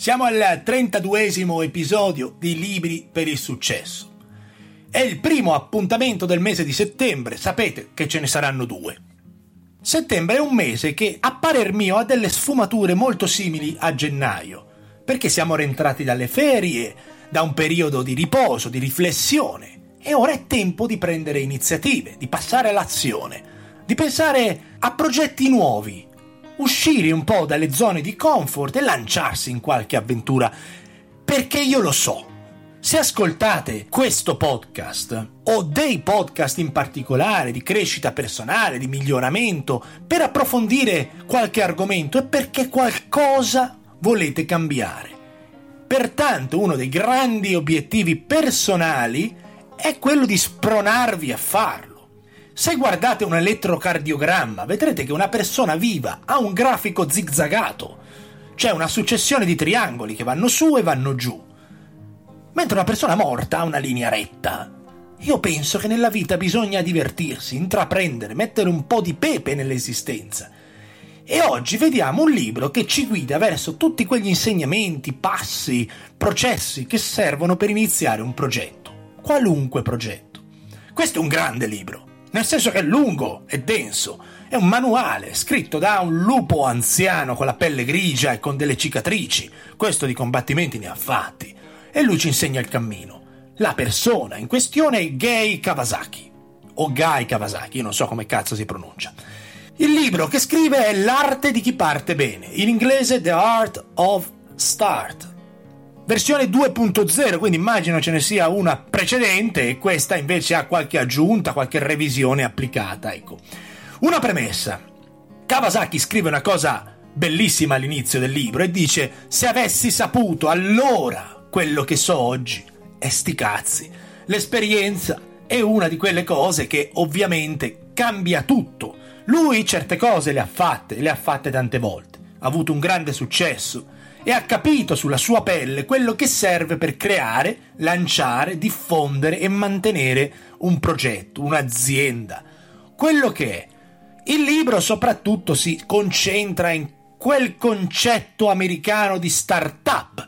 Siamo al 32esimo episodio di Libri per il Successo. È il primo appuntamento del mese di settembre, sapete che ce ne saranno due. Settembre è un mese che, a parer mio, ha delle sfumature molto simili a gennaio, perché siamo rientrati dalle ferie, da un periodo di riposo, di riflessione, e ora è tempo di prendere iniziative, di passare all'azione, di pensare a progetti nuovi, uscire un po' dalle zone di comfort e lanciarsi in qualche avventura. Perché io lo so. Se ascoltate questo podcast o dei podcast in particolare di crescita personale, di miglioramento, per approfondire qualche argomento è perché qualcosa volete cambiare. Pertanto uno dei grandi obiettivi personali è quello di spronarvi a farlo se guardate un elettrocardiogramma, vedrete che una persona viva ha un grafico zigzagato, cioè una successione di triangoli che vanno su e vanno giù. Mentre una persona morta ha una linea retta. Io penso che nella vita bisogna divertirsi, intraprendere, mettere un po' di pepe nell'esistenza. E oggi vediamo un libro che ci guida verso tutti quegli insegnamenti, passi, processi che servono per iniziare un progetto, qualunque progetto. Questo è un grande libro nel senso che è lungo e denso. È un manuale scritto da un lupo anziano con la pelle grigia e con delle cicatrici. Questo di combattimenti ne ha fatti. E lui ci insegna il cammino. La persona in questione è Gay Kawasaki. O Guy Kawasaki, io non so come cazzo si pronuncia. Il libro che scrive è L'arte di chi parte bene, in inglese The Art of Start versione 2.0, quindi immagino ce ne sia una precedente e questa invece ha qualche aggiunta, qualche revisione applicata. Ecco. Una premessa. Kawasaki scrive una cosa bellissima all'inizio del libro e dice: Se avessi saputo allora quello che so oggi, e sti cazzi. L'esperienza è una di quelle cose che ovviamente cambia tutto. Lui certe cose le ha fatte, le ha fatte tante volte. Ha avuto un grande successo e ha capito sulla sua pelle quello che serve per creare, lanciare, diffondere e mantenere un progetto, un'azienda. Quello che è. Il libro soprattutto si concentra in quel concetto americano di start-up.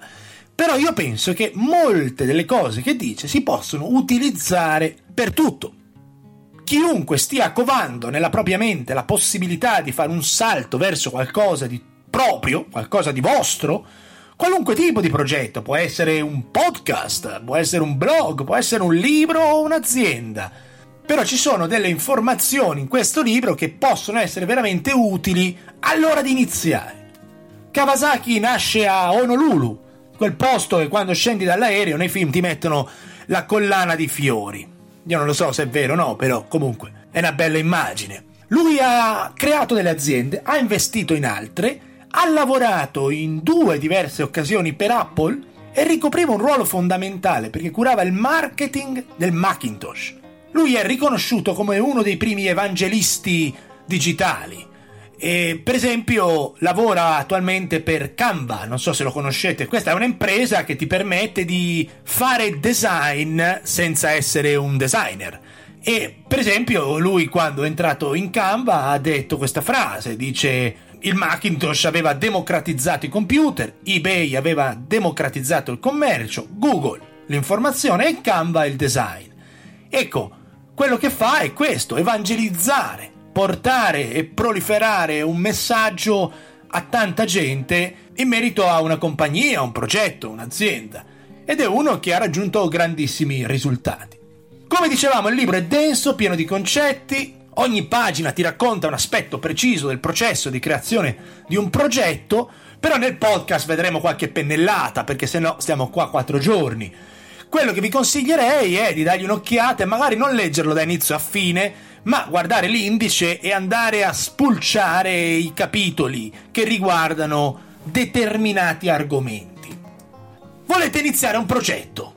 Però io penso che molte delle cose che dice si possono utilizzare per tutto. Chiunque stia covando nella propria mente la possibilità di fare un salto verso qualcosa di proprio, qualcosa di vostro, qualunque tipo di progetto, può essere un podcast, può essere un blog, può essere un libro o un'azienda. Però ci sono delle informazioni in questo libro che possono essere veramente utili all'ora di iniziare. Kawasaki nasce a Honolulu, quel posto che quando scendi dall'aereo nei film ti mettono la collana di fiori. Io non lo so se è vero o no, però comunque è una bella immagine. Lui ha creato delle aziende, ha investito in altre ha lavorato in due diverse occasioni per Apple e ricopriva un ruolo fondamentale perché curava il marketing del Macintosh. Lui è riconosciuto come uno dei primi evangelisti digitali. E, per esempio, lavora attualmente per Canva, non so se lo conoscete. Questa è un'impresa che ti permette di fare design senza essere un designer. E, per esempio, lui quando è entrato in Canva ha detto questa frase, dice il Macintosh aveva democratizzato i computer, eBay aveva democratizzato il commercio, Google l'informazione e Canva il design. Ecco, quello che fa è questo, evangelizzare, portare e proliferare un messaggio a tanta gente in merito a una compagnia, un progetto, un'azienda. Ed è uno che ha raggiunto grandissimi risultati. Come dicevamo, il libro è denso, pieno di concetti, Ogni pagina ti racconta un aspetto preciso del processo di creazione di un progetto, però nel podcast vedremo qualche pennellata, perché se no stiamo qua quattro giorni. Quello che vi consiglierei è di dargli un'occhiata e magari non leggerlo da inizio a fine, ma guardare l'indice e andare a spulciare i capitoli che riguardano determinati argomenti. Volete iniziare un progetto?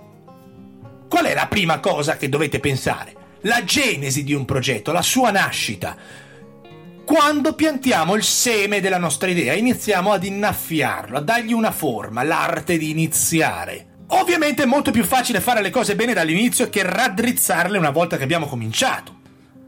Qual è la prima cosa che dovete pensare? La genesi di un progetto, la sua nascita. Quando piantiamo il seme della nostra idea, iniziamo ad innaffiarlo, a dargli una forma, l'arte di iniziare. Ovviamente è molto più facile fare le cose bene dall'inizio che raddrizzarle una volta che abbiamo cominciato.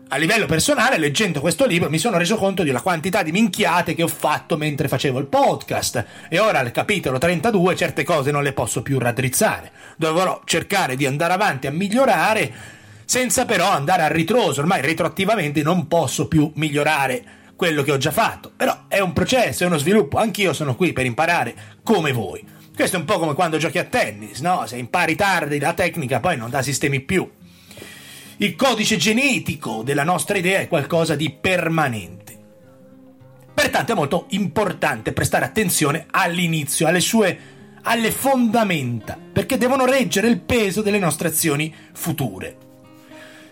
a livello personale, leggendo questo libro, mi sono reso conto della quantità di minchiate che ho fatto mentre facevo il podcast. E ora al capitolo 32 certe cose non le posso più raddrizzare. Dovrò cercare di andare avanti a migliorare, senza però andare a ritroso. Ormai retroattivamente non posso più migliorare quello che ho già fatto. Però è un processo, è uno sviluppo. Anch'io sono qui per imparare come voi. Questo è un po' come quando giochi a tennis, no? Se impari tardi la tecnica, poi non da sistemi più. Il codice genetico della nostra idea è qualcosa di permanente. Pertanto è molto importante prestare attenzione all'inizio, alle sue alle fondamenta, perché devono reggere il peso delle nostre azioni future.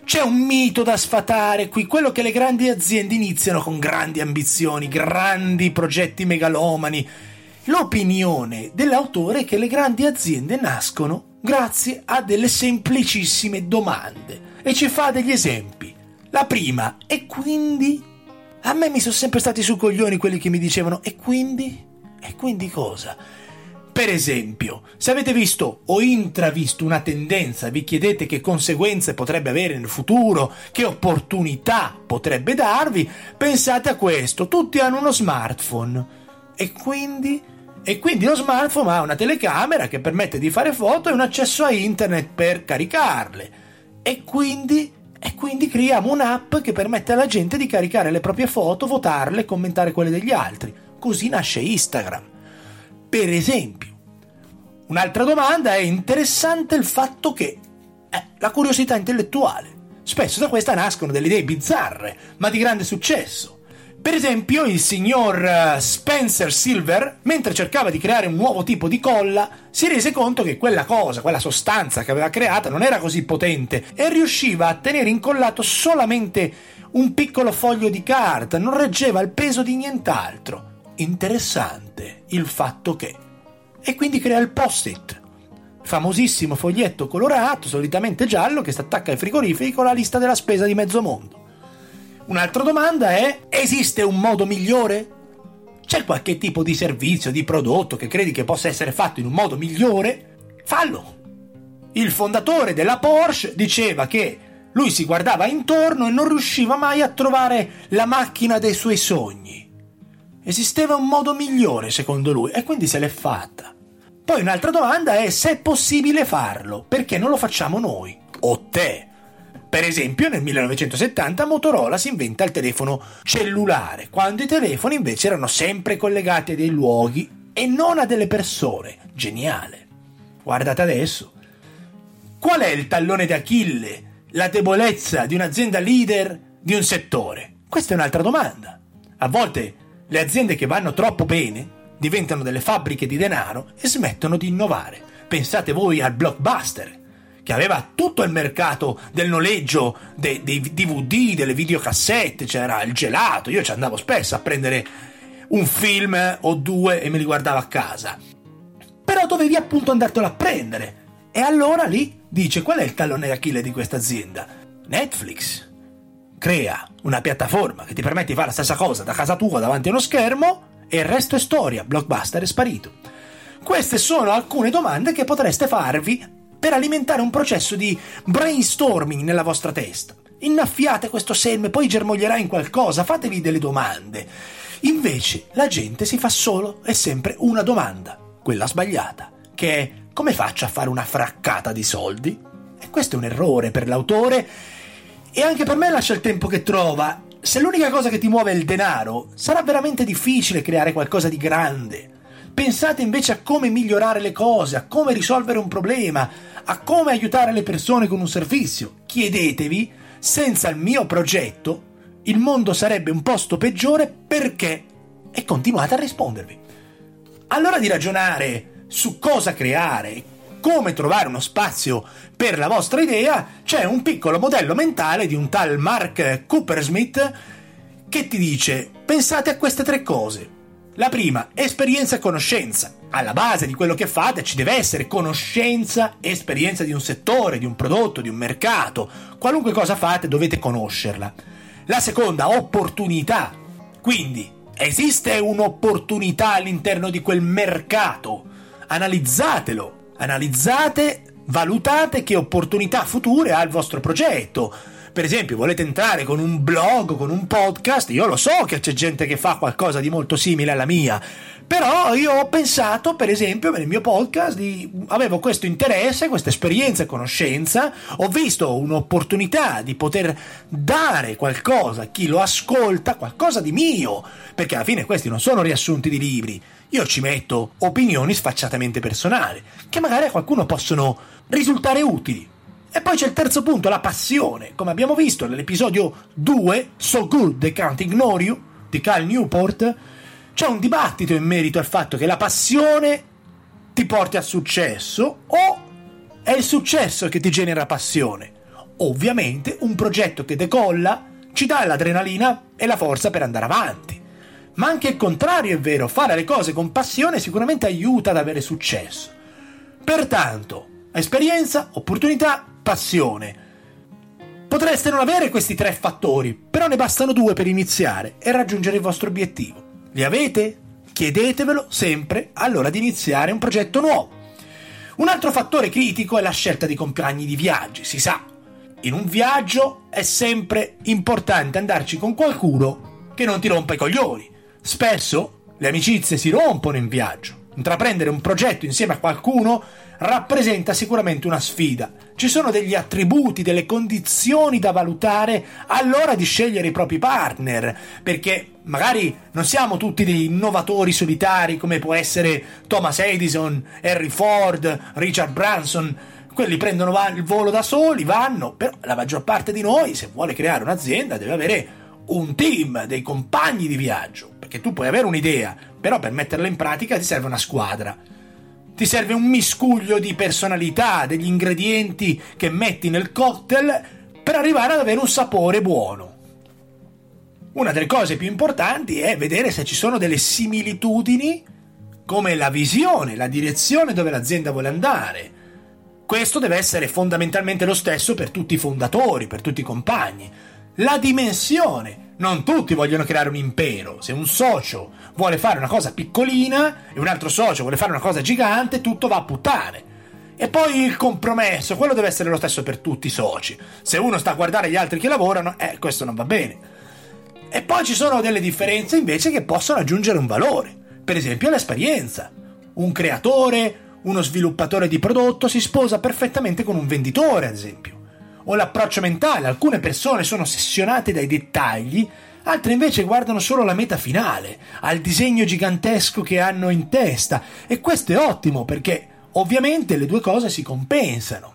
C'è un mito da sfatare qui, quello che le grandi aziende iniziano con grandi ambizioni, grandi progetti megalomani. L'opinione dell'autore è che le grandi aziende nascono grazie a delle semplicissime domande e ci fa degli esempi. La prima, e quindi? A me mi sono sempre stati su coglioni quelli che mi dicevano, e quindi? E quindi cosa? Per esempio, se avete visto o intravisto una tendenza, vi chiedete che conseguenze potrebbe avere nel futuro, che opportunità potrebbe darvi, pensate a questo, tutti hanno uno smartphone. E quindi? E quindi lo smartphone ha una telecamera che permette di fare foto e un accesso a internet per caricarle e quindi, e quindi creiamo un'app che permette alla gente di caricare le proprie foto, votarle, commentare quelle degli altri. Così nasce Instagram. Per esempio, un'altra domanda è interessante il fatto che eh, la curiosità intellettuale. Spesso da questa nascono delle idee bizzarre, ma di grande successo. Per esempio, il signor eh, Spencer Silver, mentre cercava di creare un nuovo tipo di colla, si rese conto che quella cosa, quella sostanza che aveva creata non era così potente e riusciva a tenere incollato solamente un piccolo foglio di carta, non reggeva il peso di nient'altro. Interessante il fatto che. E quindi crea il post-it, famosissimo foglietto colorato, solitamente giallo, che si attacca ai frigoriferi con la lista della spesa di mezzo mondo. Un'altra domanda è: esiste un modo migliore? C'è qualche tipo di servizio, di prodotto che credi che possa essere fatto in un modo migliore? Fallo! Il fondatore della Porsche diceva che lui si guardava intorno e non riusciva mai a trovare la macchina dei suoi sogni. Esisteva un modo migliore secondo lui e quindi se l'è fatta. Poi un'altra domanda è se è possibile farlo, perché non lo facciamo noi o te. Per esempio, nel 1970 Motorola si inventa il telefono cellulare, quando i telefoni invece erano sempre collegati a dei luoghi e non a delle persone. Geniale. Guardate adesso. Qual è il tallone d'Achille, la debolezza di un'azienda leader di un settore? Questa è un'altra domanda. A volte le aziende che vanno troppo bene diventano delle fabbriche di denaro e smettono di innovare. Pensate voi al blockbuster che aveva tutto il mercato del noleggio dei, dei DVD, delle videocassette, c'era il gelato, io ci andavo spesso a prendere un film o due e me li guardavo a casa. Però dovevi appunto andartelo a prendere. E allora lì dice qual è il tallone d'Achille di questa azienda? Netflix. Crea una piattaforma che ti permette di fare la stessa cosa da casa tua davanti a uno schermo e il resto è storia, blockbuster è sparito. Queste sono alcune domande che potreste farvi per alimentare un processo di brainstorming nella vostra testa. Innaffiate questo seme, poi germoglierà in qualcosa, fatevi delle domande. Invece la gente si fa solo e sempre una domanda, quella sbagliata, che è come faccio a fare una fraccata di soldi? E questo è un errore per l'autore e anche per me lascia il tempo che trova. Se l'unica cosa che ti muove è il denaro, sarà veramente difficile creare qualcosa di grande. Pensate invece a come migliorare le cose, a come risolvere un problema, a come aiutare le persone con un servizio. Chiedetevi, senza il mio progetto, il mondo sarebbe un posto peggiore perché? E continuate a rispondervi. Allora di ragionare su cosa creare, come trovare uno spazio per la vostra idea, c'è un piccolo modello mentale di un tal Mark Coopersmith che ti dice pensate a queste tre cose. La prima, esperienza e conoscenza. Alla base di quello che fate ci deve essere conoscenza esperienza di un settore, di un prodotto, di un mercato. Qualunque cosa fate dovete conoscerla. La seconda, opportunità. Quindi, esiste un'opportunità all'interno di quel mercato. Analizzatelo. Analizzate, valutate che opportunità future ha il vostro progetto. Per esempio, volete entrare con un blog, con un podcast, io lo so che c'è gente che fa qualcosa di molto simile alla mia, però io ho pensato, per esempio, nel mio podcast, di, avevo questo interesse, questa esperienza e conoscenza, ho visto un'opportunità di poter dare qualcosa a chi lo ascolta, qualcosa di mio, perché alla fine questi non sono riassunti di libri, io ci metto opinioni sfacciatamente personali, che magari a qualcuno possono risultare utili. E poi c'è il terzo punto, la passione. Come abbiamo visto nell'episodio 2, So Good They Can't Ignore You, di Cal Newport, c'è un dibattito in merito al fatto che la passione ti porti al successo o è il successo che ti genera passione. Ovviamente un progetto che decolla ci dà l'adrenalina e la forza per andare avanti. Ma anche il contrario è vero, fare le cose con passione sicuramente aiuta ad avere successo. Pertanto, esperienza, opportunità, passione. Potreste non avere questi tre fattori, però ne bastano due per iniziare e raggiungere il vostro obiettivo. Li avete? Chiedetevelo sempre allora di iniziare un progetto nuovo. Un altro fattore critico è la scelta di compagni di viaggi, si sa. In un viaggio è sempre importante andarci con qualcuno che non ti rompa i coglioni. Spesso le amicizie si rompono in viaggio. Intraprendere un progetto insieme a qualcuno rappresenta sicuramente una sfida. Ci sono degli attributi, delle condizioni da valutare all'ora di scegliere i propri partner, perché magari non siamo tutti degli innovatori solitari come può essere Thomas Edison, Henry Ford, Richard Branson. Quelli prendono il volo da soli, vanno, però la maggior parte di noi, se vuole creare un'azienda, deve avere un team, dei compagni di viaggio, perché tu puoi avere un'idea, però per metterla in pratica ti serve una squadra. Ti serve un miscuglio di personalità, degli ingredienti che metti nel cocktail per arrivare ad avere un sapore buono. Una delle cose più importanti è vedere se ci sono delle similitudini come la visione, la direzione dove l'azienda vuole andare. Questo deve essere fondamentalmente lo stesso per tutti i fondatori, per tutti i compagni. La dimensione, non tutti vogliono creare un impero. Se un socio vuole fare una cosa piccolina e un altro socio vuole fare una cosa gigante, tutto va a puttane. E poi il compromesso, quello deve essere lo stesso per tutti i soci. Se uno sta a guardare gli altri che lavorano, eh, questo non va bene. E poi ci sono delle differenze invece che possono aggiungere un valore. Per esempio l'esperienza. Un creatore, uno sviluppatore di prodotto si sposa perfettamente con un venditore, ad esempio o l'approccio mentale. Alcune persone sono ossessionate dai dettagli, altre invece guardano solo la meta finale, al disegno gigantesco che hanno in testa. E questo è ottimo perché ovviamente le due cose si compensano.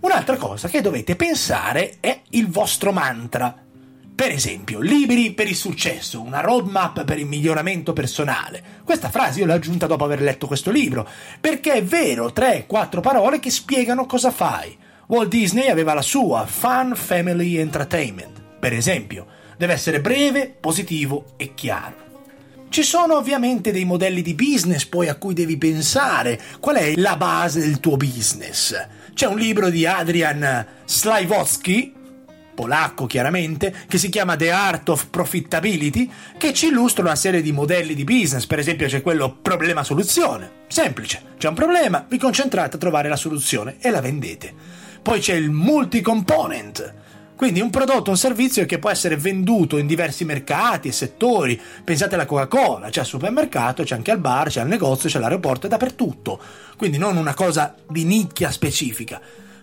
Un'altra cosa che dovete pensare è il vostro mantra. Per esempio, liberi per il successo, una roadmap per il miglioramento personale. Questa frase io l'ho aggiunta dopo aver letto questo libro, perché è vero, 3-4 parole che spiegano cosa fai. Walt Disney aveva la sua Fun Family Entertainment, per esempio, deve essere breve, positivo e chiaro. Ci sono ovviamente dei modelli di business poi a cui devi pensare. Qual è la base del tuo business? C'è un libro di Adrian Slajewski, polacco chiaramente, che si chiama The Art of Profitability, che ci illustra una serie di modelli di business. Per esempio c'è quello problema-soluzione. Semplice, c'è un problema, vi concentrate a trovare la soluzione e la vendete. Poi c'è il multi-component, quindi un prodotto, un servizio che può essere venduto in diversi mercati e settori. Pensate alla Coca-Cola, c'è al supermercato, c'è anche al bar, c'è al negozio, c'è all'aeroporto, è dappertutto. Quindi non una cosa di nicchia specifica.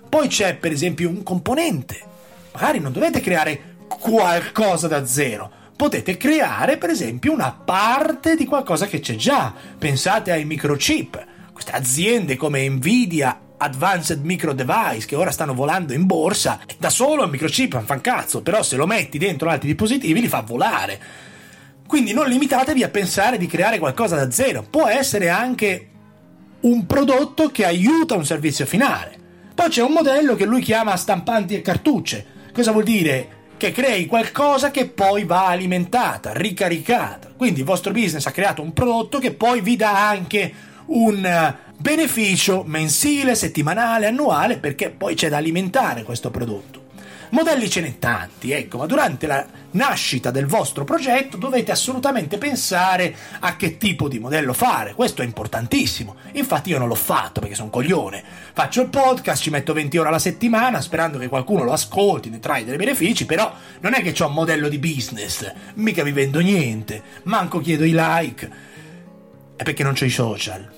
Poi c'è per esempio un componente. Magari non dovete creare qualcosa da zero. Potete creare per esempio una parte di qualcosa che c'è già. Pensate ai microchip. Queste aziende come Nvidia Advanced Micro Device che ora stanno volando in borsa, da solo un microchip non fa un cazzo, però se lo metti dentro altri dispositivi li fa volare. Quindi non limitatevi a pensare di creare qualcosa da zero, può essere anche un prodotto che aiuta un servizio finale. Poi c'è un modello che lui chiama stampanti e cartucce. Cosa vuol dire? Che crei qualcosa che poi va alimentata, ricaricata. Quindi il vostro business ha creato un prodotto che poi vi dà anche un beneficio mensile, settimanale, annuale, perché poi c'è da alimentare questo prodotto. Modelli ce n'è tanti, ecco, ma durante la nascita del vostro progetto dovete assolutamente pensare a che tipo di modello fare. Questo è importantissimo. Infatti io non l'ho fatto perché sono un coglione. Faccio il podcast, ci metto 20 ore alla settimana sperando che qualcuno lo ascolti, ne trai dei benefici, però non è che ho un modello di business, mica vi vendo niente, manco chiedo i like. È perché non c'ho i social.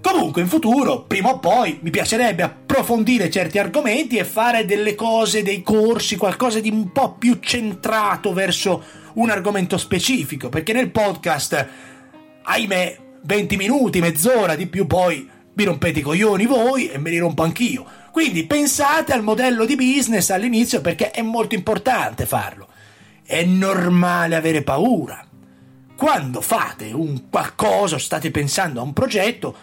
Comunque in futuro, prima o poi, mi piacerebbe approfondire certi argomenti e fare delle cose, dei corsi, qualcosa di un po' più centrato verso un argomento specifico, perché nel podcast, ahimè, 20 minuti, mezz'ora di più, poi vi rompete i coglioni voi e me li rompo anch'io. Quindi pensate al modello di business all'inizio perché è molto importante farlo. È normale avere paura. Quando fate un qualcosa, state pensando a un progetto,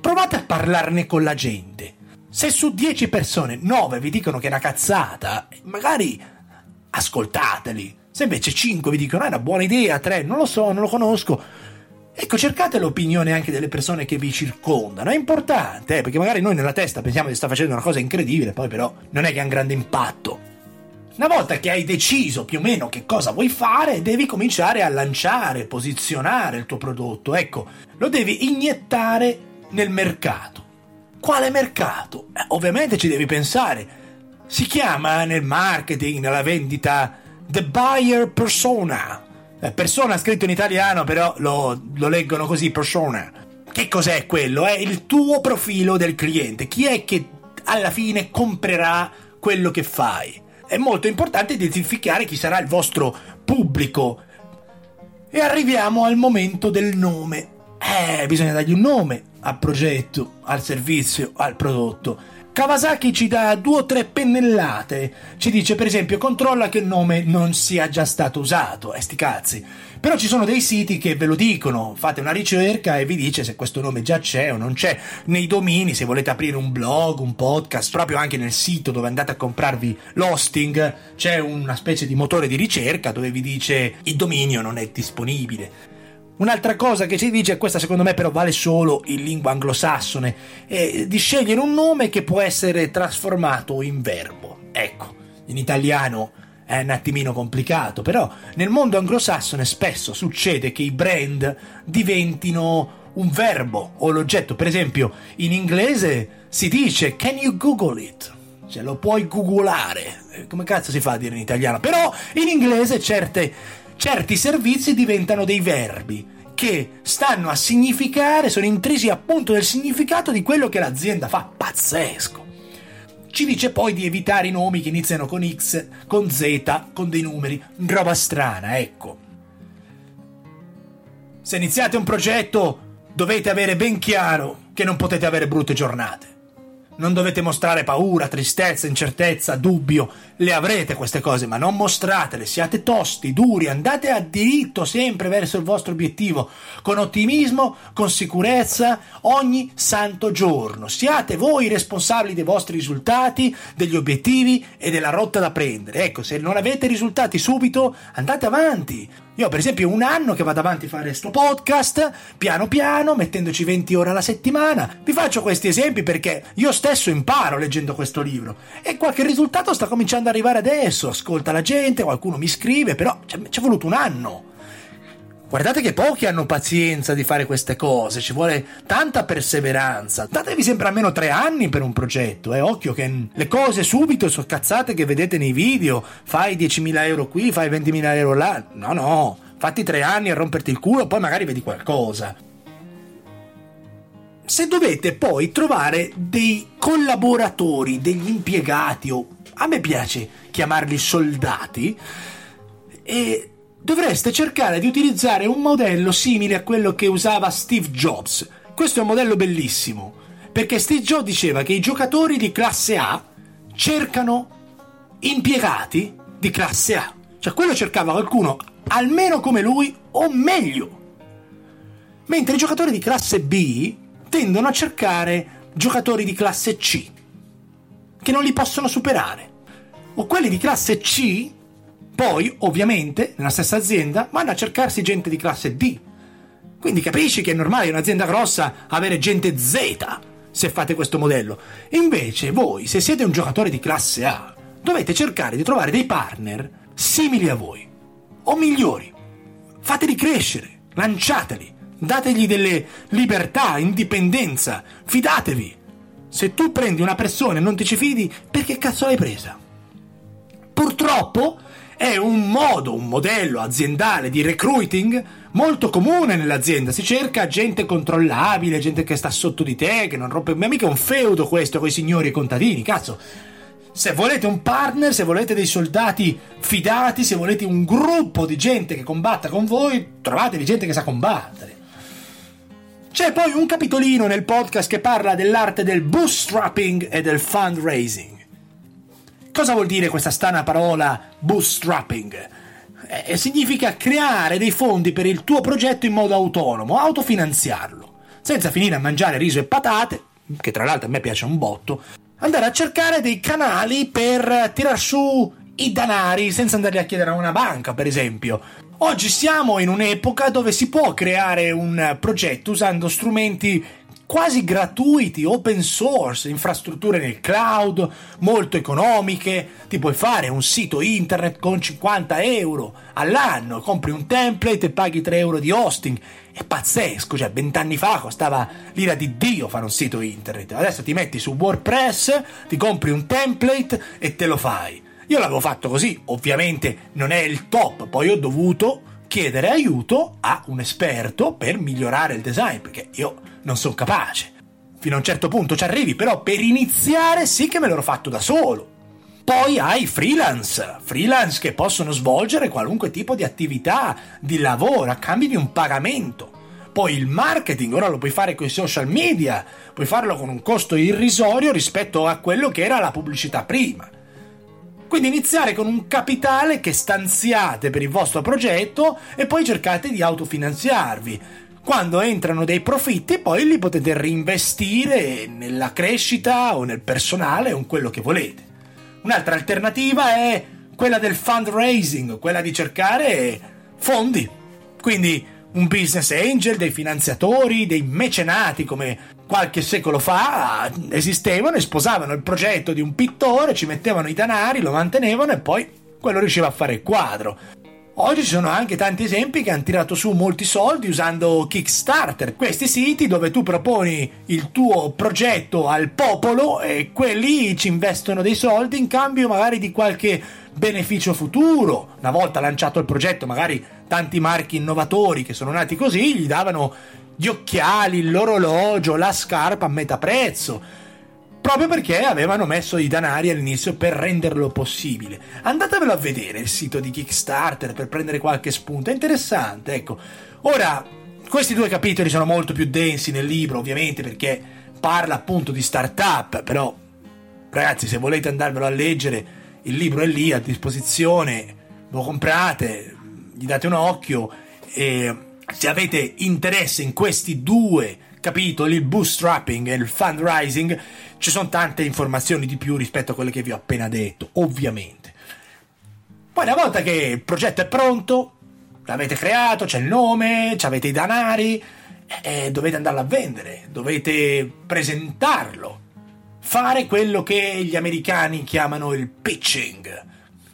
provate a parlarne con la gente. Se su 10 persone 9 vi dicono che è una cazzata, magari ascoltateli. Se invece 5 vi dicono è una buona idea, 3 non lo so, non lo conosco, ecco cercate l'opinione anche delle persone che vi circondano. È importante, eh, perché magari noi nella testa pensiamo di sta facendo una cosa incredibile, poi però non è che ha un grande impatto. Una volta che hai deciso più o meno che cosa vuoi fare, devi cominciare a lanciare, posizionare il tuo prodotto. Ecco, lo devi iniettare nel mercato. Quale mercato? Eh, ovviamente ci devi pensare. Si chiama nel marketing, nella vendita, the buyer persona. Eh, persona scritto in italiano, però lo, lo leggono così, persona. Che cos'è quello? È il tuo profilo del cliente. Chi è che alla fine comprerà quello che fai? È molto importante identificare chi sarà il vostro pubblico. E arriviamo al momento del nome. Eh, bisogna dargli un nome al progetto, al servizio, al prodotto. Kawasaki ci dà due o tre pennellate. Ci dice, per esempio, controlla che il nome non sia già stato usato. E eh, sti cazzi. Però ci sono dei siti che ve lo dicono, fate una ricerca e vi dice se questo nome già c'è o non c'è. Nei domini, se volete aprire un blog, un podcast, proprio anche nel sito dove andate a comprarvi l'hosting, c'è una specie di motore di ricerca dove vi dice il dominio non è disponibile. Un'altra cosa che ci dice, questa secondo me però vale solo in lingua anglosassone, è di scegliere un nome che può essere trasformato in verbo. Ecco, in italiano è un attimino complicato, però nel mondo anglosassone spesso succede che i brand diventino un verbo o l'oggetto. Per esempio, in inglese si dice can you google it? Cioè lo puoi googolare. Eh, come cazzo si fa a dire in italiano? Però in inglese certe certi servizi diventano dei verbi che stanno a significare, sono intrisi appunto del significato di quello che l'azienda fa. Pazzesco! Ci dice poi di evitare i nomi che iniziano con X, con Z, con dei numeri, roba strana, ecco. Se iniziate un progetto dovete avere ben chiaro che non potete avere brutte giornate. Non dovete mostrare paura, tristezza, incertezza, dubbio. Le avrete queste cose, ma non mostratele. Siate tosti, duri, andate a diritto sempre verso il vostro obiettivo, con ottimismo, con sicurezza, ogni santo giorno. Siate voi responsabili dei vostri risultati, degli obiettivi e della rotta da prendere. Ecco, se non avete risultati subito, andate avanti. Io, per esempio, un anno che vado avanti a fare questo podcast, piano piano, mettendoci 20 ore alla settimana. Vi faccio questi esempi perché io stesso imparo leggendo questo libro e qualche risultato sta cominciando ad arrivare adesso. Ascolta la gente, qualcuno mi scrive, però ci è voluto un anno. Guardate che pochi hanno pazienza di fare queste cose, ci vuole tanta perseveranza. Datevi sempre almeno tre anni per un progetto, eh. Occhio che le cose subito sono cazzate che vedete nei video. Fai 10.000 euro qui, fai 20.000 euro là. No, no, fatti tre anni a romperti il culo, poi magari vedi qualcosa. Se dovete poi trovare dei collaboratori, degli impiegati o a me piace chiamarli soldati, e dovreste cercare di utilizzare un modello simile a quello che usava Steve Jobs. Questo è un modello bellissimo, perché Steve Jobs diceva che i giocatori di classe A cercano impiegati di classe A. Cioè quello cercava qualcuno almeno come lui o meglio. Mentre i giocatori di classe B tendono a cercare giocatori di classe C, che non li possono superare. O quelli di classe C poi, ovviamente, nella stessa azienda vanno a cercarsi gente di classe D. Quindi capisci che è normale in un'azienda grossa avere gente Z se fate questo modello. Invece voi, se siete un giocatore di classe A, dovete cercare di trovare dei partner simili a voi o migliori. Fateli crescere, lanciateli, dategli delle libertà, indipendenza, fidatevi. Se tu prendi una persona e non ti ci fidi, perché cazzo l'hai presa? Purtroppo è un modo, un modello aziendale di recruiting molto comune nell'azienda. Si cerca gente controllabile, gente che sta sotto di te, che non rompe. Ma mica un feudo questo con i signori contadini, cazzo. Se volete un partner, se volete dei soldati fidati, se volete un gruppo di gente che combatta con voi, trovatevi gente che sa combattere. C'è poi un capitolino nel podcast che parla dell'arte del bootstrapping e del fundraising. Cosa vuol dire questa strana parola bootstrapping? Eh, significa creare dei fondi per il tuo progetto in modo autonomo, autofinanziarlo, senza finire a mangiare riso e patate, che tra l'altro a me piace un botto, andare a cercare dei canali per tirar su i danari senza andare a chiedere a una banca, per esempio. Oggi siamo in un'epoca dove si può creare un progetto usando strumenti quasi gratuiti, open source, infrastrutture nel cloud, molto economiche. Ti puoi fare un sito internet con 50 euro all'anno, compri un template e paghi 3 euro di hosting. È pazzesco, cioè vent'anni fa costava l'ira di Dio fare un sito internet. Adesso ti metti su WordPress, ti compri un template e te lo fai. Io l'avevo fatto così, ovviamente non è il top, poi ho dovuto chiedere aiuto a un esperto per migliorare il design, perché io non sono capace. Fino a un certo punto ci arrivi, però per iniziare sì che me l'ero fatto da solo. Poi hai freelance, freelance che possono svolgere qualunque tipo di attività, di lavoro, a cambio di un pagamento. Poi il marketing, ora lo puoi fare con i social media, puoi farlo con un costo irrisorio rispetto a quello che era la pubblicità prima. Quindi iniziare con un capitale che stanziate per il vostro progetto e poi cercate di autofinanziarvi quando entrano dei profitti poi li potete reinvestire nella crescita o nel personale o in quello che volete. Un'altra alternativa è quella del fundraising, quella di cercare fondi. Quindi un business angel, dei finanziatori, dei mecenati come qualche secolo fa esistevano e sposavano il progetto di un pittore, ci mettevano i denari, lo mantenevano e poi quello riusciva a fare il quadro. Oggi ci sono anche tanti esempi che hanno tirato su molti soldi usando Kickstarter, questi siti dove tu proponi il tuo progetto al popolo e quelli ci investono dei soldi in cambio magari di qualche beneficio futuro. Una volta lanciato il progetto, magari tanti marchi innovatori che sono nati così gli davano gli occhiali, l'orologio, la scarpa a metà prezzo proprio perché avevano messo i danari all'inizio per renderlo possibile. Andatevelo a vedere il sito di Kickstarter per prendere qualche spunto, è interessante, ecco. Ora, questi due capitoli sono molto più densi nel libro, ovviamente, perché parla appunto di startup, però ragazzi, se volete andarvelo a leggere, il libro è lì a disposizione, lo comprate, gli date un occhio e se avete interesse in questi due capitoli, il bootstrapping e il fundraising, ci sono tante informazioni di più rispetto a quelle che vi ho appena detto, ovviamente. Poi una volta che il progetto è pronto, l'avete creato, c'è il nome, avete i danari, eh, dovete andarlo a vendere, dovete presentarlo, fare quello che gli americani chiamano il pitching.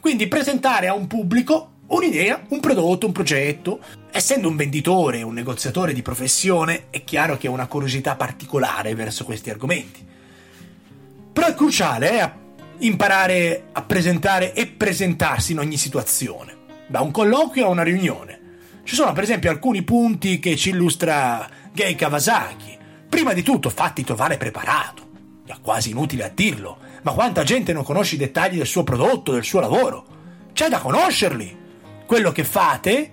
Quindi presentare a un pubblico un'idea, un prodotto, un progetto. Essendo un venditore, un negoziatore di professione, è chiaro che ho una curiosità particolare verso questi argomenti. Però è cruciale eh, imparare a presentare e presentarsi in ogni situazione, da un colloquio a una riunione. Ci sono per esempio alcuni punti che ci illustra Gay Kawasaki. Prima di tutto fatti trovare preparato. È quasi inutile a dirlo, ma quanta gente non conosce i dettagli del suo prodotto, del suo lavoro? C'è da conoscerli quello che fate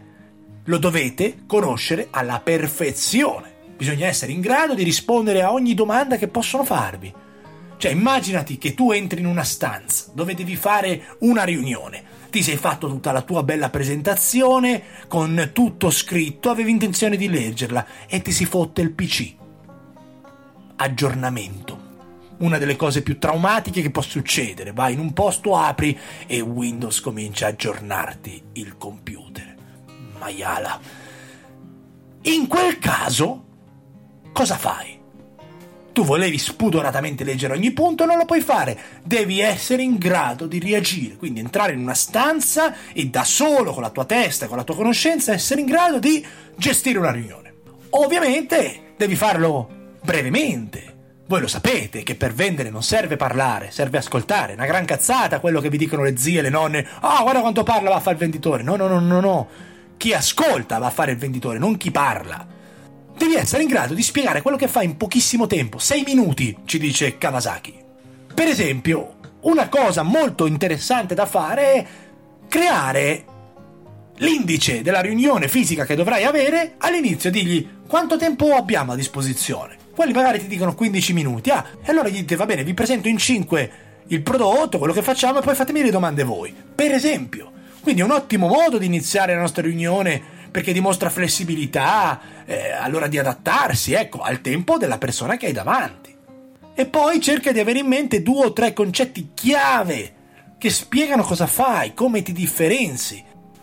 lo dovete conoscere alla perfezione. Bisogna essere in grado di rispondere a ogni domanda che possono farvi. Cioè, immaginati che tu entri in una stanza dove devi fare una riunione. Ti sei fatto tutta la tua bella presentazione con tutto scritto, avevi intenzione di leggerla e ti si fotte il PC. Aggiornamento una delle cose più traumatiche che può succedere. Vai in un posto, apri e Windows comincia a aggiornarti il computer. Maiala. In quel caso, cosa fai? tu volevi spudoratamente leggere ogni punto, non lo puoi fare. Devi essere in grado di reagire. Quindi entrare in una stanza e da solo, con la tua testa, con la tua conoscenza, essere in grado di gestire una riunione. Ovviamente devi farlo brevemente. Voi lo sapete che per vendere non serve parlare, serve ascoltare. Una gran cazzata quello che vi dicono le zie, le nonne. Ah, oh, guarda quanto parla, va a fare il venditore. No, no, no, no, no. Chi ascolta va a fare il venditore, non chi parla. Devi essere in grado di spiegare quello che fai in pochissimo tempo, 6 minuti, ci dice Kawasaki. Per esempio, una cosa molto interessante da fare è creare l'indice della riunione fisica che dovrai avere all'inizio digli quanto tempo abbiamo a disposizione. Quelli magari ti dicono 15 minuti, ah, e allora gli dite va bene, vi presento in 5 il prodotto, quello che facciamo e poi fatemi le domande voi. Per esempio. Quindi è un ottimo modo di iniziare la nostra riunione perché dimostra flessibilità eh, all'ora di adattarsi, ecco, al tempo della persona che hai davanti. E poi cerca di avere in mente due o tre concetti chiave che spiegano cosa fai, come ti differenzi.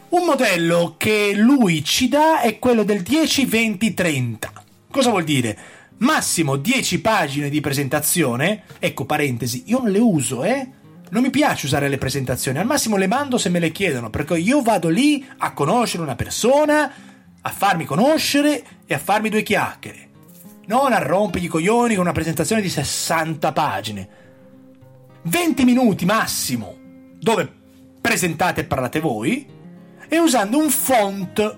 Un modello che lui ci dà è quello del 10-20-30. Cosa vuol dire? Massimo 10 pagine di presentazione. Ecco, parentesi, io non le uso, eh? Non mi piace usare le presentazioni, al massimo le mando se me le chiedono, perché io vado lì a conoscere una persona, a farmi conoscere e a farmi due chiacchiere. Non a rompergli i coglioni con una presentazione di 60 pagine. 20 minuti massimo, dove presentate e parlate voi, e usando un font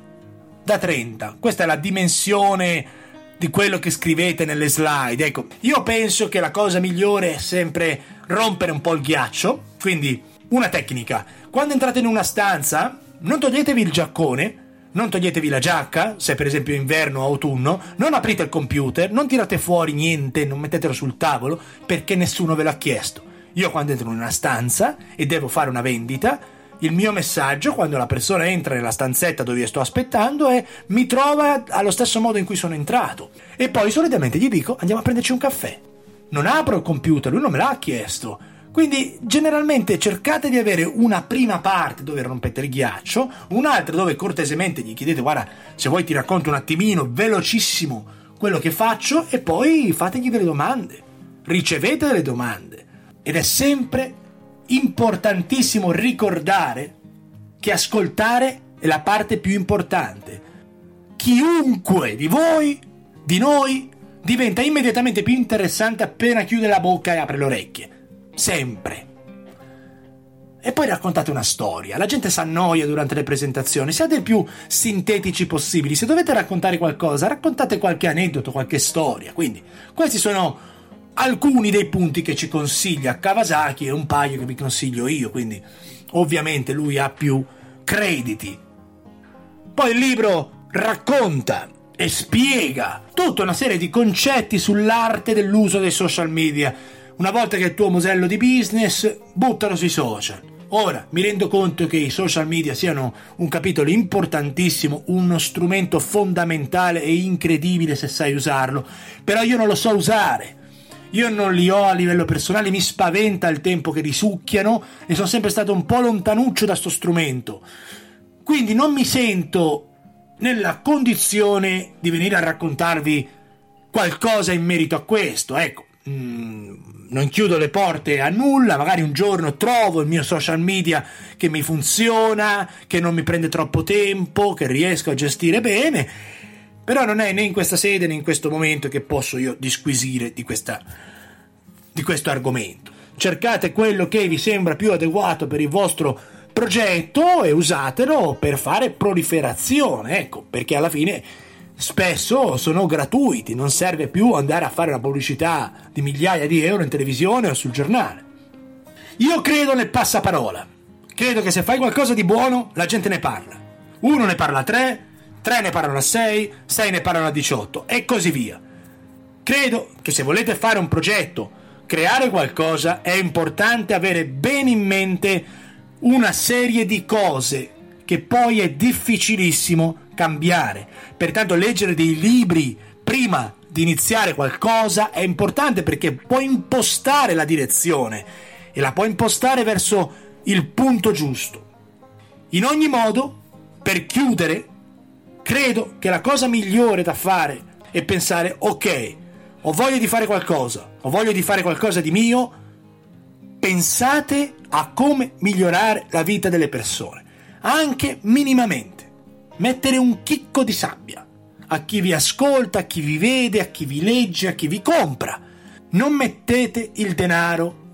da 30. Questa è la dimensione di quello che scrivete nelle slide. Ecco, io penso che la cosa migliore è sempre rompere un po' il ghiaccio. Quindi, una tecnica. Quando entrate in una stanza, non toglietevi il giaccone, non toglietevi la giacca, se per esempio è inverno o autunno, non aprite il computer, non tirate fuori niente, non mettetelo sul tavolo, perché nessuno ve l'ha chiesto. Io quando entro in una stanza e devo fare una vendita, il mio messaggio quando la persona entra nella stanzetta dove io sto aspettando è mi trova allo stesso modo in cui sono entrato. E poi solitamente gli dico andiamo a prenderci un caffè. Non apro il computer, lui non me l'ha chiesto. Quindi generalmente cercate di avere una prima parte dove rompete il ghiaccio, un'altra dove cortesemente gli chiedete guarda se vuoi ti racconto un attimino velocissimo quello che faccio e poi fategli delle domande. Ricevete delle domande. Ed è sempre importantissimo ricordare che ascoltare è la parte più importante. Chiunque di voi, di noi, diventa immediatamente più interessante appena chiude la bocca e apre le orecchie. Sempre. E poi raccontate una storia. La gente si annoia durante le presentazioni. Siate il più sintetici possibili. Se dovete raccontare qualcosa, raccontate qualche aneddoto, qualche storia. Quindi, questi sono alcuni dei punti che ci consiglia Kawasaki e un paio che vi consiglio io, quindi ovviamente lui ha più crediti. Poi il libro racconta e spiega tutta una serie di concetti sull'arte dell'uso dei social media. Una volta che è il tuo modello di business, buttalo sui social. Ora, mi rendo conto che i social media siano un capitolo importantissimo, uno strumento fondamentale e incredibile se sai usarlo, però io non lo so usare. Io non li ho a livello personale, mi spaventa il tempo che risucchiano e sono sempre stato un po' lontanuccio da sto strumento. Quindi non mi sento nella condizione di venire a raccontarvi qualcosa in merito a questo. Ecco, mm, non chiudo le porte a nulla, magari un giorno trovo il mio social media che mi funziona, che non mi prende troppo tempo, che riesco a gestire bene però non è né in questa sede né in questo momento che posso io disquisire di, questa, di questo argomento. Cercate quello che vi sembra più adeguato per il vostro progetto e usatelo per fare proliferazione, ecco, perché alla fine spesso sono gratuiti, non serve più andare a fare una pubblicità di migliaia di euro in televisione o sul giornale. Io credo nel passaparola. Credo che se fai qualcosa di buono, la gente ne parla. Uno ne parla tre, 3 ne parlano a 6, 6 ne parlano a 18 e così via. Credo che se volete fare un progetto, creare qualcosa, è importante avere bene in mente una serie di cose che poi è difficilissimo cambiare. Pertanto leggere dei libri prima di iniziare qualcosa è importante perché può impostare la direzione e la può impostare verso il punto giusto. In ogni modo, per chiudere, credo che la cosa migliore da fare è pensare ok, ho voglia di fare qualcosa, ho voglia di fare qualcosa di mio, pensate a come migliorare la vita delle persone, anche minimamente. Mettere un chicco di sabbia a chi vi ascolta, a chi vi vede, a chi vi legge, a chi vi compra. Non mettete il denaro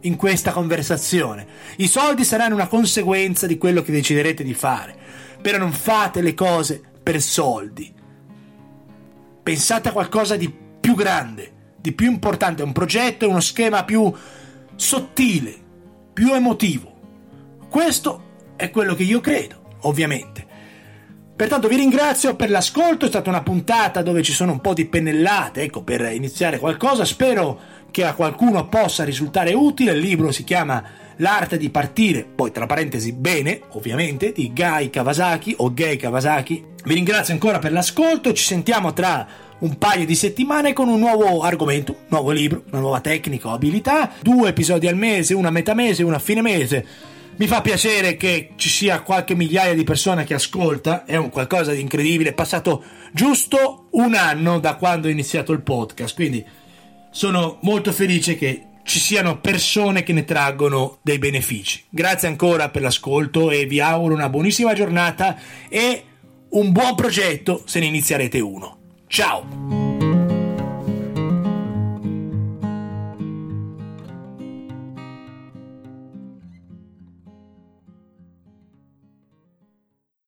in questa conversazione. I soldi saranno una conseguenza di quello che deciderete di fare, però non fate le cose per soldi. Pensate a qualcosa di più grande, di più importante, un progetto, uno schema più sottile, più emotivo. Questo è quello che io credo, ovviamente. Pertanto vi ringrazio per l'ascolto, è stata una puntata dove ci sono un po' di pennellate, ecco, per iniziare qualcosa. Spero che a qualcuno possa risultare utile. Il libro si chiama L'arte di partire, poi tra parentesi bene, ovviamente, di Gai Kawasaki o Gay Kawasaki. Vi ringrazio ancora per l'ascolto, ci sentiamo tra un paio di settimane con un nuovo argomento, un nuovo libro, una nuova tecnica o abilità, due episodi al mese, una a metà mese, una a fine mese. Mi fa piacere che ci sia qualche migliaia di persone che ascolta, è un qualcosa di incredibile, è passato giusto un anno da quando ho iniziato il podcast, quindi sono molto felice che ci siano persone che ne traggono dei benefici. Grazie ancora per l'ascolto e vi auguro una buonissima giornata e un buon progetto se ne inizierete uno. Ciao!